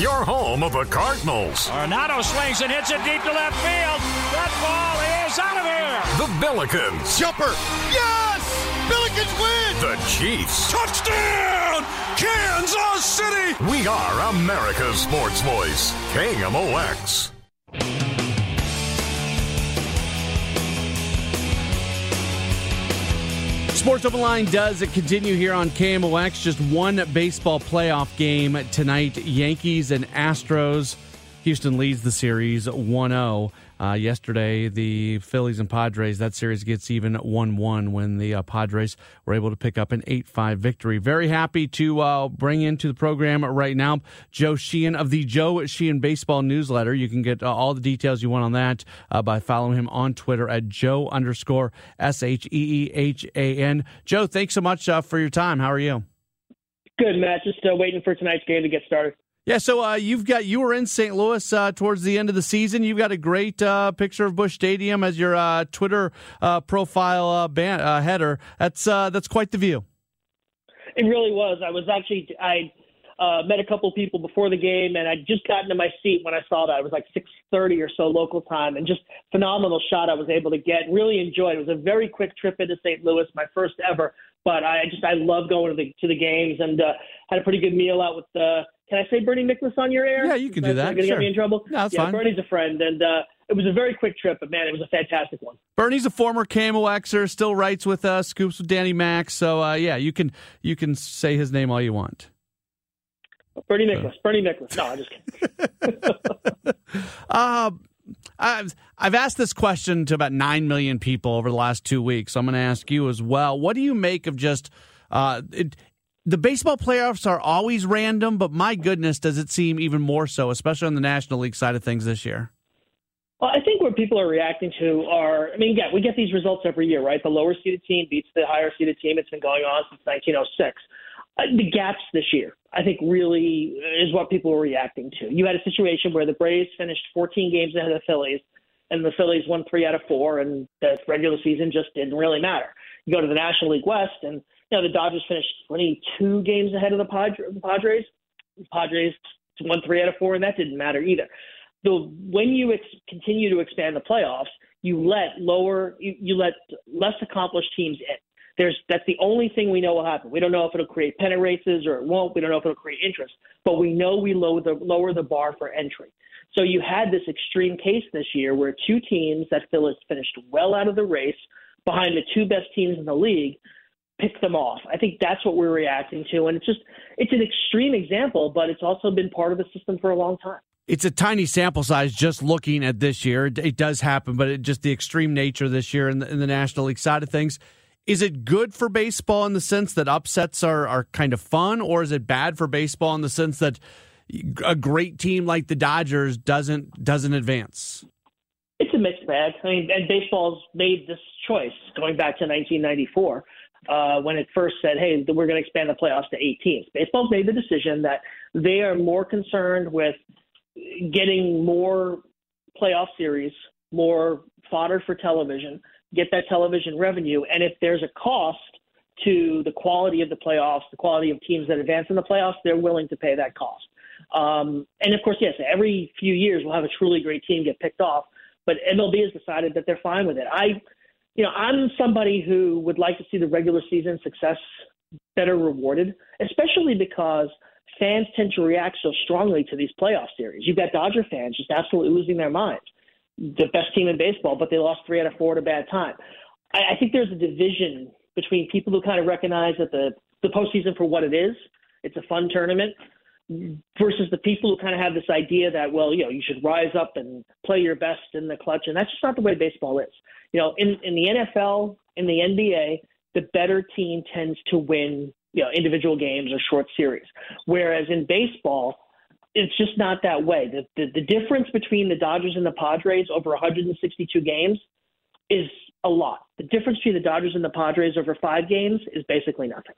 your home of the Cardinals. Arenado swings and hits it deep to left field. That ball is out of here. The Billikens. Jumper. Yes! Billikens win! The Chiefs. Touchdown! Kansas City! We are America's sports voice. KMOX. Sports Open Line does continue here on KMOX. Just one baseball playoff game tonight Yankees and Astros. Houston leads the series 1 0. Uh, yesterday, the Phillies and Padres, that series gets even 1 1 when the uh, Padres were able to pick up an 8 5 victory. Very happy to uh, bring into the program right now Joe Sheehan of the Joe Sheehan Baseball Newsletter. You can get uh, all the details you want on that uh, by following him on Twitter at Joe underscore S H E E H A N. Joe, thanks so much uh, for your time. How are you? Good, Matt. Just waiting for tonight's game to get started. Yeah, so uh, you've got you were in St. Louis uh, towards the end of the season. You've got a great uh, picture of Busch Stadium as your uh, Twitter uh, profile uh, ban- header. That's that's quite the view. It really was. I was actually I met a couple people before the game, and I'd just got into my seat when I saw that. It was like six thirty or so local time, and just phenomenal shot I was able to get. Really enjoyed. It was a very quick trip into St. Louis, my first ever. But I just I love going to the to the games, and had a pretty good meal out with the can I say Bernie Nicholas on your air? Yeah, you can do that. You're going to sure. get me in trouble? No, that's yeah, fine. Bernie's a friend, and uh, it was a very quick trip, but man, it was a fantastic one. Bernie's a former KMOXer, still writes with us, scoops with Danny Max. So uh, yeah, you can you can say his name all you want. Bernie Miklasz. Bernie Nicholas. No, I'm just kidding. uh, I've I've asked this question to about nine million people over the last two weeks. So I'm going to ask you as well. What do you make of just uh, it, the baseball playoffs are always random, but my goodness, does it seem even more so, especially on the National League side of things this year? Well, I think what people are reacting to are, I mean, yeah, we get these results every year, right? The lower seeded team beats the higher seeded team. It's been going on since 1906. Uh, the gaps this year, I think, really is what people are reacting to. You had a situation where the Braves finished 14 games ahead of the Phillies, and the Phillies won three out of four, and the regular season just didn't really matter. You go to the National League West, and know, the Dodgers finished 22 games ahead of the, Padres. The Padres, won three out of four, and that didn't matter either. The when you ex- continue to expand the playoffs, you let lower, you, you let less accomplished teams in. There's that's the only thing we know will happen. We don't know if it'll create pennant races or it won't. We don't know if it'll create interest, but we know we lower the lower the bar for entry. So you had this extreme case this year where two teams that Phillies finished well out of the race behind the two best teams in the league pick them off. I think that's what we're reacting to, and it's just it's an extreme example, but it's also been part of the system for a long time. It's a tiny sample size just looking at this year. It, it does happen, but it, just the extreme nature this year in the, in the National League side of things. Is it good for baseball in the sense that upsets are, are kind of fun, or is it bad for baseball in the sense that a great team like the Dodgers doesn't doesn't advance? It's a mixed bag. I mean, and baseball's made this choice going back to 1994 uh, when it first said, "Hey, we're going to expand the playoffs to eight teams." Baseball's made the decision that they are more concerned with getting more playoff series, more fodder for television, get that television revenue, and if there's a cost to the quality of the playoffs, the quality of teams that advance in the playoffs, they're willing to pay that cost. Um, and of course, yes, every few years we'll have a truly great team get picked off, but MLB has decided that they're fine with it. I you know, I'm somebody who would like to see the regular season success better rewarded, especially because fans tend to react so strongly to these playoff series. You've got Dodger fans just absolutely losing their minds. The best team in baseball, but they lost three out of four at a bad time. I, I think there's a division between people who kind of recognize that the the postseason for what it is, it's a fun tournament, versus the people who kind of have this idea that well, you know, you should rise up and play your best in the clutch, and that's just not the way baseball is. You know, in in the NFL, in the NBA, the better team tends to win, you know, individual games or short series. Whereas in baseball, it's just not that way. The, the the difference between the Dodgers and the Padres over 162 games is a lot. The difference between the Dodgers and the Padres over five games is basically nothing.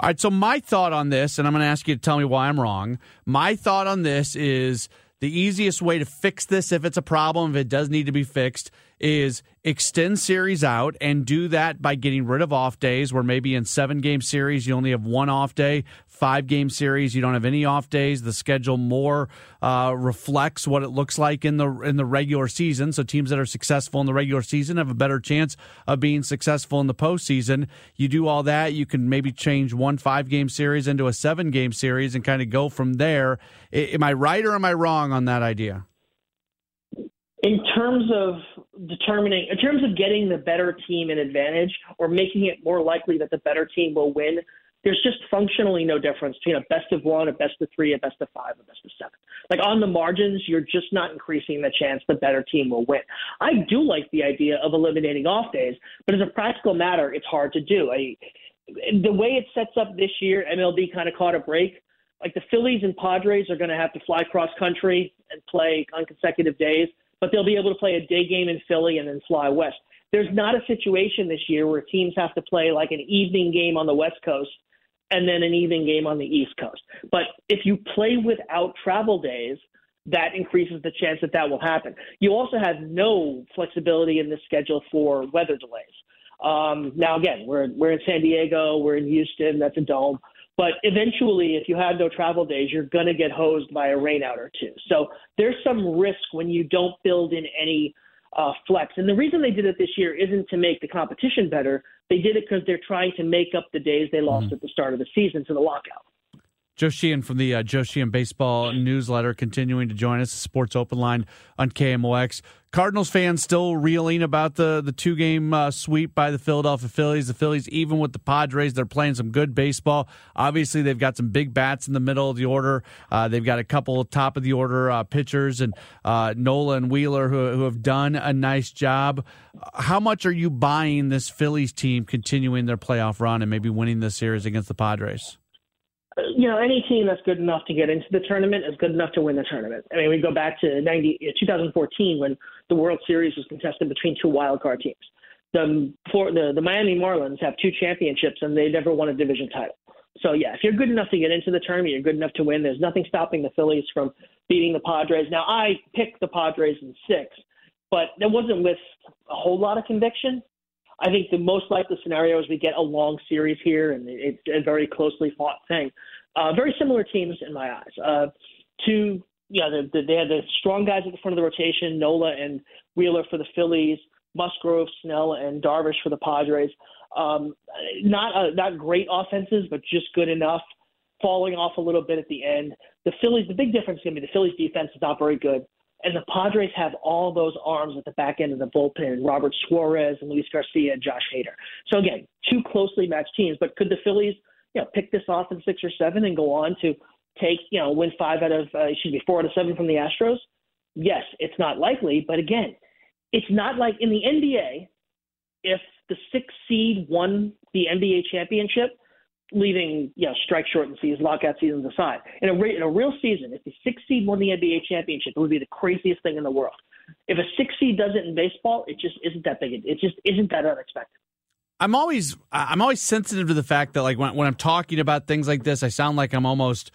All right, so my thought on this, and I'm going to ask you to tell me why I'm wrong. My thought on this is the easiest way to fix this, if it's a problem, if it does need to be fixed, is extend series out and do that by getting rid of off days where maybe in seven game series you only have one off day five game series. You don't have any off days. The schedule more uh, reflects what it looks like in the in the regular season. So teams that are successful in the regular season have a better chance of being successful in the postseason. You do all that, you can maybe change one five game series into a seven game series and kind of go from there. Am I right or am I wrong on that idea? in terms of determining, in terms of getting the better team an advantage or making it more likely that the better team will win, there's just functionally no difference between a best of one, a best of three, a best of five, a best of seven. Like on the margins, you're just not increasing the chance the better team will win. I do like the idea of eliminating off days, but as a practical matter, it's hard to do. I, the way it sets up this year, MLB kind of caught a break. Like the Phillies and Padres are going to have to fly cross country and play on consecutive days but they'll be able to play a day game in Philly and then fly west. There's not a situation this year where teams have to play like an evening game on the West Coast and then an evening game on the East Coast. But if you play without travel days, that increases the chance that that will happen. You also have no flexibility in the schedule for weather delays. Um, now, again, we're we're in San Diego, we're in Houston, that's a dome. But eventually, if you have no travel days, you're going to get hosed by a rainout or two. So there's some risk when you don't build in any uh, flex. And the reason they did it this year isn't to make the competition better. They did it because they're trying to make up the days they lost mm-hmm. at the start of the season to the lockout. Joe Sheehan from the uh, Joe Sheehan Baseball newsletter continuing to join us, Sports Open Line on KMOX. Cardinals fans still reeling about the, the two game uh, sweep by the Philadelphia Phillies. The Phillies, even with the Padres, they're playing some good baseball. Obviously, they've got some big bats in the middle of the order. Uh, they've got a couple top of the order uh, pitchers and uh, Nola and Wheeler who, who have done a nice job. How much are you buying this Phillies team continuing their playoff run and maybe winning this series against the Padres? You know, any team that's good enough to get into the tournament is good enough to win the tournament. I mean, we go back to 90, uh, 2014 when the World Series was contested between two wild card teams. The, um, for, the, the Miami Marlins have two championships and they never won a division title. So, yeah, if you're good enough to get into the tournament, you're good enough to win. There's nothing stopping the Phillies from beating the Padres. Now, I picked the Padres in six, but that wasn't with a whole lot of conviction. I think the most likely scenario is we get a long series here, and it's a very closely fought thing. Uh, very similar teams in my eyes. Uh, two, yeah, the, the, they had the strong guys at the front of the rotation, Nola and Wheeler for the Phillies, Musgrove, Snell, and Darvish for the Padres. Um, not uh, not great offenses, but just good enough. Falling off a little bit at the end. The Phillies, the big difference is going to be the Phillies' defense is not very good. And the Padres have all those arms at the back end of the bullpen Robert Suarez and Luis Garcia and Josh Hader. So, again, two closely matched teams. But could the Phillies you know, pick this off in six or seven and go on to take, you know, win five out of, uh, excuse me, four out of seven from the Astros? Yes, it's not likely. But again, it's not like in the NBA, if the sixth seed won the NBA championship, leaving you know strike shortened seasons, lockout seasons aside. In a, re- in a real season, if the six seed won the NBA championship, it would be the craziest thing in the world. If a six seed does it in baseball, it just isn't that big. It just isn't that unexpected. I'm always I'm always sensitive to the fact that like when when I'm talking about things like this, I sound like I'm almost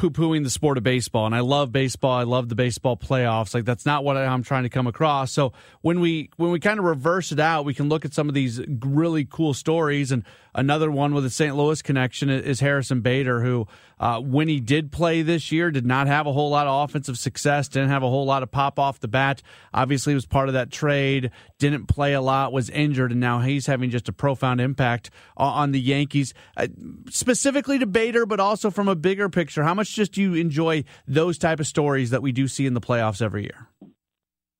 poo pooing the sport of baseball. And I love baseball. I love the baseball playoffs. Like that's not what I'm trying to come across. So when we when we kind of reverse it out, we can look at some of these really cool stories. And another one with a St. Louis connection is Harrison Bader, who uh, when he did play this year, did not have a whole lot of offensive success, didn't have a whole lot of pop off the bat. Obviously, was part of that trade, didn't play a lot, was injured, and now he's having just a profound impact on the Yankees, uh, specifically to Bader, but also from a bigger picture. How much just do you enjoy those type of stories that we do see in the playoffs every year?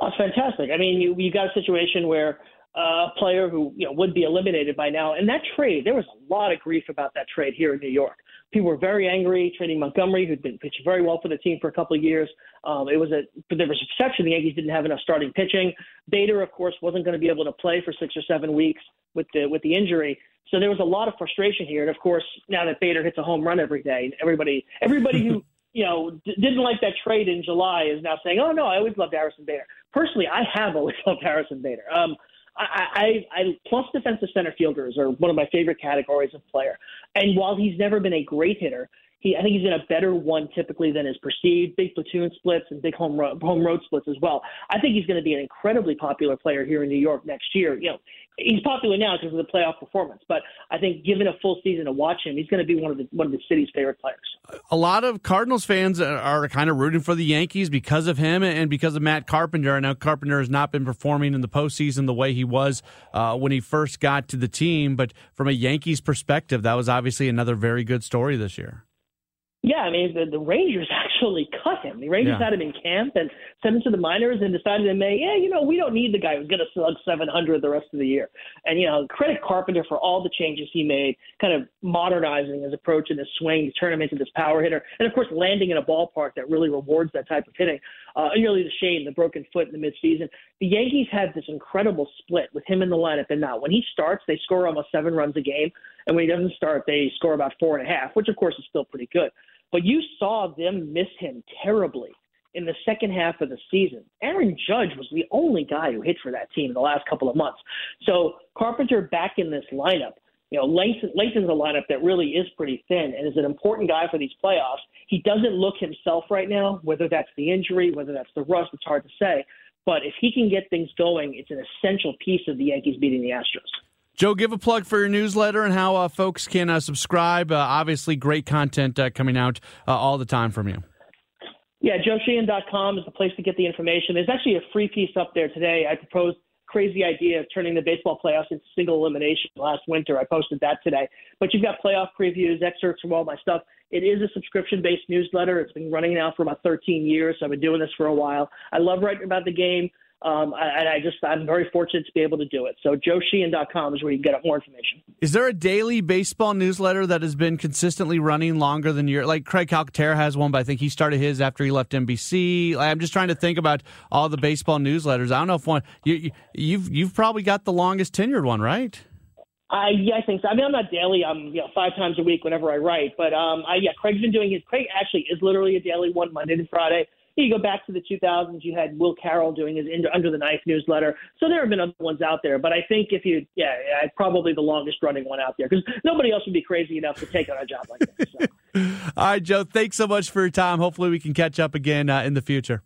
Oh, fantastic. I mean, you you got a situation where uh, a player who you know would be eliminated by now, and that trade, there was a lot of grief about that trade here in New York people were very angry trading Montgomery, who'd been pitching very well for the team for a couple of years. Um, it was a, but there was a perception the Yankees didn't have enough starting pitching. Bader, of course, wasn't going to be able to play for six or seven weeks with the with the injury. So there was a lot of frustration here. And of course, now that Bader hits a home run every day, everybody everybody who you know d- didn't like that trade in July is now saying, "Oh no, I always loved Harrison Bader." Personally, I have always loved Harrison Bader. Um, I, I, I plus defensive center fielders are one of my favorite categories of player. And while he's never been a great hitter, he I think he's in a better one typically than is perceived. Big platoon splits and big home road, home road splits as well. I think he's going to be an incredibly popular player here in New York next year. You know, he's popular now because of the playoff performance. But I think given a full season to watch him, he's going to be one of the one of the city's favorite players. A lot of Cardinals fans are kind of rooting for the Yankees because of him and because of Matt Carpenter. I know Carpenter has not been performing in the postseason the way he was uh, when he first got to the team, but from a Yankees perspective, that was obviously another very good story this year. Yeah, I mean the, the Rangers actually cut him. The Rangers yeah. had him in camp and sent him to the minors and decided in May, yeah, you know, we don't need the guy who's going to slug 700 the rest of the year. And you know, credit Carpenter for all the changes he made, kind of modernizing his approach and his swing to turn him into this power hitter, and of course landing in a ballpark that really rewards that type of hitting. Uh, and really the shame, the broken foot in the midseason. The Yankees had this incredible split with him in the lineup and not. When he starts, they score almost seven runs a game, and when he doesn't start, they score about four and a half, which of course is still pretty good. But you saw them miss him terribly in the second half of the season. Aaron Judge was the only guy who hit for that team in the last couple of months. So Carpenter back in this lineup. You know, lengthens, lengthens a lineup that really is pretty thin and is an important guy for these playoffs. He doesn't look himself right now, whether that's the injury, whether that's the rust, it's hard to say. But if he can get things going, it's an essential piece of the Yankees beating the Astros. Joe, give a plug for your newsletter and how uh, folks can uh, subscribe. Uh, obviously, great content uh, coming out uh, all the time from you. Yeah, joesheehan.com is the place to get the information. There's actually a free piece up there today. I proposed crazy idea of turning the baseball playoffs into single elimination last winter. I posted that today. But you've got playoff previews, excerpts from all my stuff. It is a subscription based newsletter. It's been running now for about 13 years. So I've been doing this for a while. I love writing about the game. Um, and I just, I'm very fortunate to be able to do it. So joesheehan.com is where you can get up more information. Is there a daily baseball newsletter that has been consistently running longer than your, like Craig Calcaterra has one, but I think he started his after he left NBC. I'm just trying to think about all the baseball newsletters. I don't know if one, you, you've, you've probably got the longest tenured one, right? I yeah, I think so. I mean, I'm not daily. I'm you know five times a week whenever I write. But um, I, yeah, Craig's been doing his. Craig actually is literally a daily one Monday to Friday you go back to the 2000s, you had Will Carroll doing his Under the Knife newsletter. So there have been other ones out there, but I think if you, yeah, probably the longest running one out there because nobody else would be crazy enough to take on a job like this. So. All right, Joe, thanks so much for your time. Hopefully, we can catch up again uh, in the future.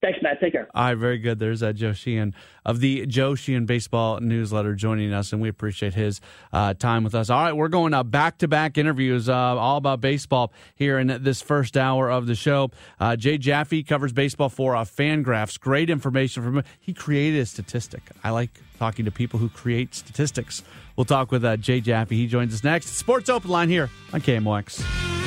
Thanks, Matt. Take care. All right, very good. There's uh, Joe Sheehan of the Joe Sheehan Baseball Newsletter joining us, and we appreciate his uh, time with us. All right, we're going back to back interviews, uh, all about baseball here in this first hour of the show. Uh, Jay Jaffe covers baseball for uh, Fangraphs. Great information from him. He created a statistic. I like talking to people who create statistics. We'll talk with uh, Jay Jaffe. He joins us next. Sports Open Line here on KMOX.